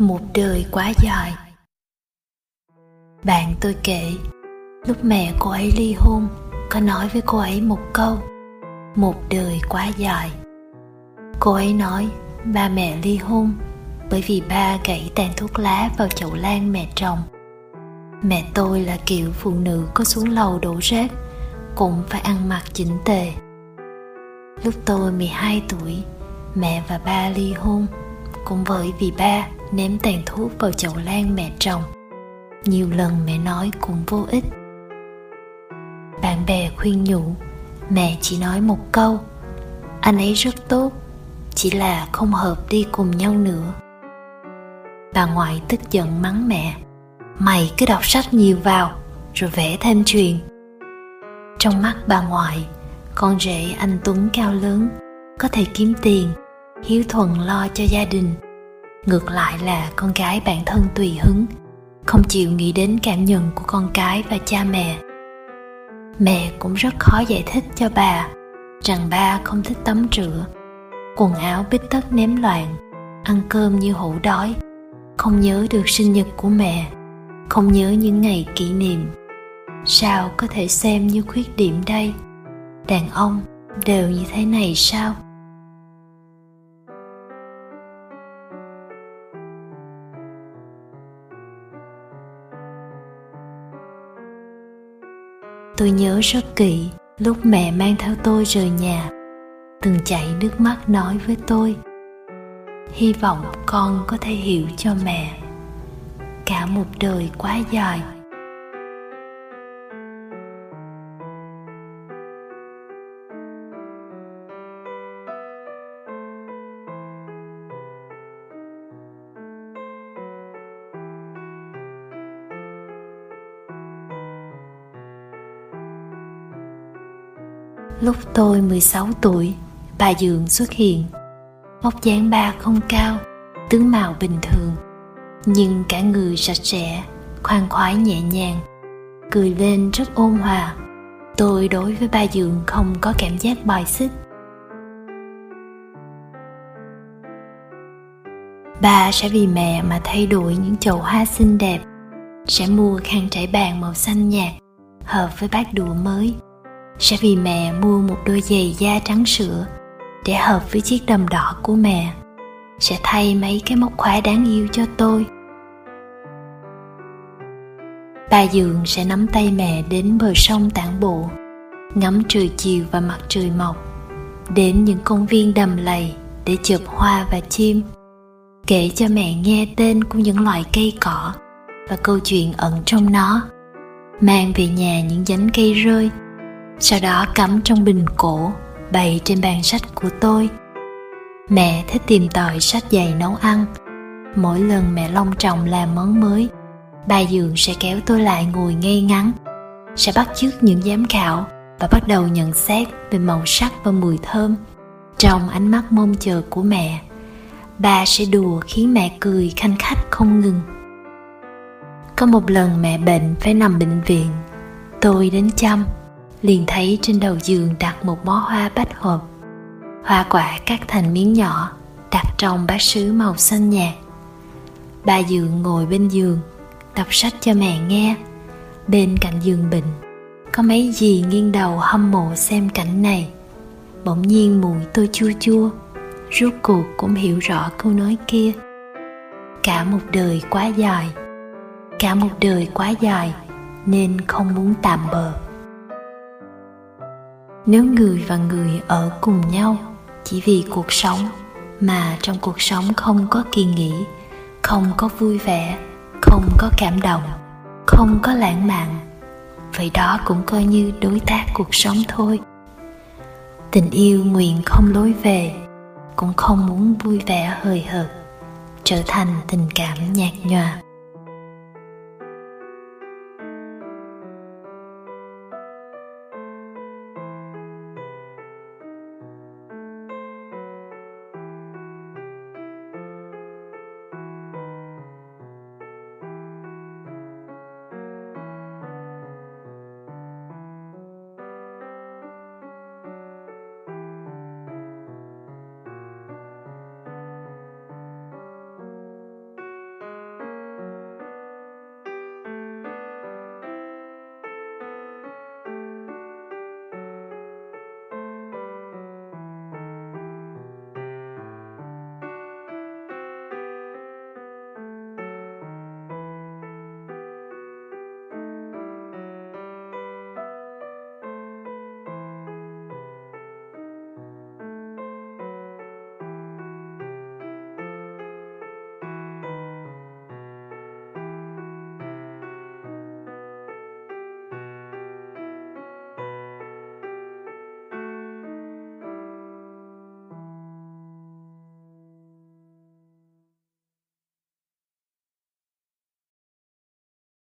một đời quá dài. Bạn tôi kể, lúc mẹ cô ấy ly hôn, có nói với cô ấy một câu, một đời quá dài. Cô ấy nói, ba mẹ ly hôn, bởi vì ba gãy tàn thuốc lá vào chậu lan mẹ trồng. Mẹ tôi là kiểu phụ nữ có xuống lầu đổ rác, cũng phải ăn mặc chỉnh tề. Lúc tôi 12 tuổi, mẹ và ba ly hôn, cũng bởi vì ba ném tàn thuốc vào chậu lan mẹ trồng. Nhiều lần mẹ nói cũng vô ích. Bạn bè khuyên nhủ, mẹ chỉ nói một câu, anh ấy rất tốt, chỉ là không hợp đi cùng nhau nữa. Bà ngoại tức giận mắng mẹ, mày cứ đọc sách nhiều vào, rồi vẽ thêm chuyện. Trong mắt bà ngoại, con rể anh tuấn cao lớn, có thể kiếm tiền, hiếu thuận lo cho gia đình ngược lại là con gái bản thân tùy hứng, không chịu nghĩ đến cảm nhận của con cái và cha mẹ. Mẹ cũng rất khó giải thích cho bà rằng ba không thích tắm rửa, quần áo bít tất ném loạn, ăn cơm như hổ đói, không nhớ được sinh nhật của mẹ, không nhớ những ngày kỷ niệm. Sao có thể xem như khuyết điểm đây? Đàn ông đều như thế này sao? Tôi nhớ rất kỹ, lúc mẹ mang theo tôi rời nhà, từng chảy nước mắt nói với tôi, hy vọng con có thể hiểu cho mẹ. Cả một đời quá dài Lúc tôi 16 tuổi, bà Dượng xuất hiện. Vóc dáng bà không cao, tướng mạo bình thường, nhưng cả người sạch sẽ, khoan khoái nhẹ nhàng, cười lên rất ôn hòa. Tôi đối với bà Dượng không có cảm giác bài xích. Bà sẽ vì mẹ mà thay đổi những chậu hoa xinh đẹp, sẽ mua khăn trải bàn màu xanh nhạt, hợp với bát đũa mới sẽ vì mẹ mua một đôi giày da trắng sữa để hợp với chiếc đầm đỏ của mẹ. Sẽ thay mấy cái móc khóa đáng yêu cho tôi. Bà dường sẽ nắm tay mẹ đến bờ sông tản bộ, ngắm trời chiều và mặt trời mọc, đến những công viên đầm lầy để chụp hoa và chim, kể cho mẹ nghe tên của những loại cây cỏ và câu chuyện ẩn trong nó, mang về nhà những nhánh cây rơi sau đó cắm trong bình cổ, bày trên bàn sách của tôi. Mẹ thích tìm tòi sách giày nấu ăn. Mỗi lần mẹ long trọng làm món mới, bà dượng sẽ kéo tôi lại ngồi ngay ngắn, sẽ bắt chước những giám khảo và bắt đầu nhận xét về màu sắc và mùi thơm trong ánh mắt mong chờ của mẹ. Bà sẽ đùa khiến mẹ cười khanh khách không ngừng. Có một lần mẹ bệnh phải nằm bệnh viện, tôi đến chăm liền thấy trên đầu giường đặt một bó hoa bách hợp. Hoa quả cắt thành miếng nhỏ, đặt trong bát sứ màu xanh nhạt. Bà dượng ngồi bên giường, đọc sách cho mẹ nghe. Bên cạnh giường bệnh, có mấy gì nghiêng đầu hâm mộ xem cảnh này. Bỗng nhiên mũi tôi chua chua, rốt cuộc cũng hiểu rõ câu nói kia. Cả một đời quá dài, cả một đời quá dài, nên không muốn tạm bờ nếu người và người ở cùng nhau chỉ vì cuộc sống mà trong cuộc sống không có kỳ nghỉ, không có vui vẻ, không có cảm động, không có lãng mạn, vậy đó cũng coi như đối tác cuộc sống thôi. Tình yêu nguyện không lối về, cũng không muốn vui vẻ hời hợt, trở thành tình cảm nhạt nhòa.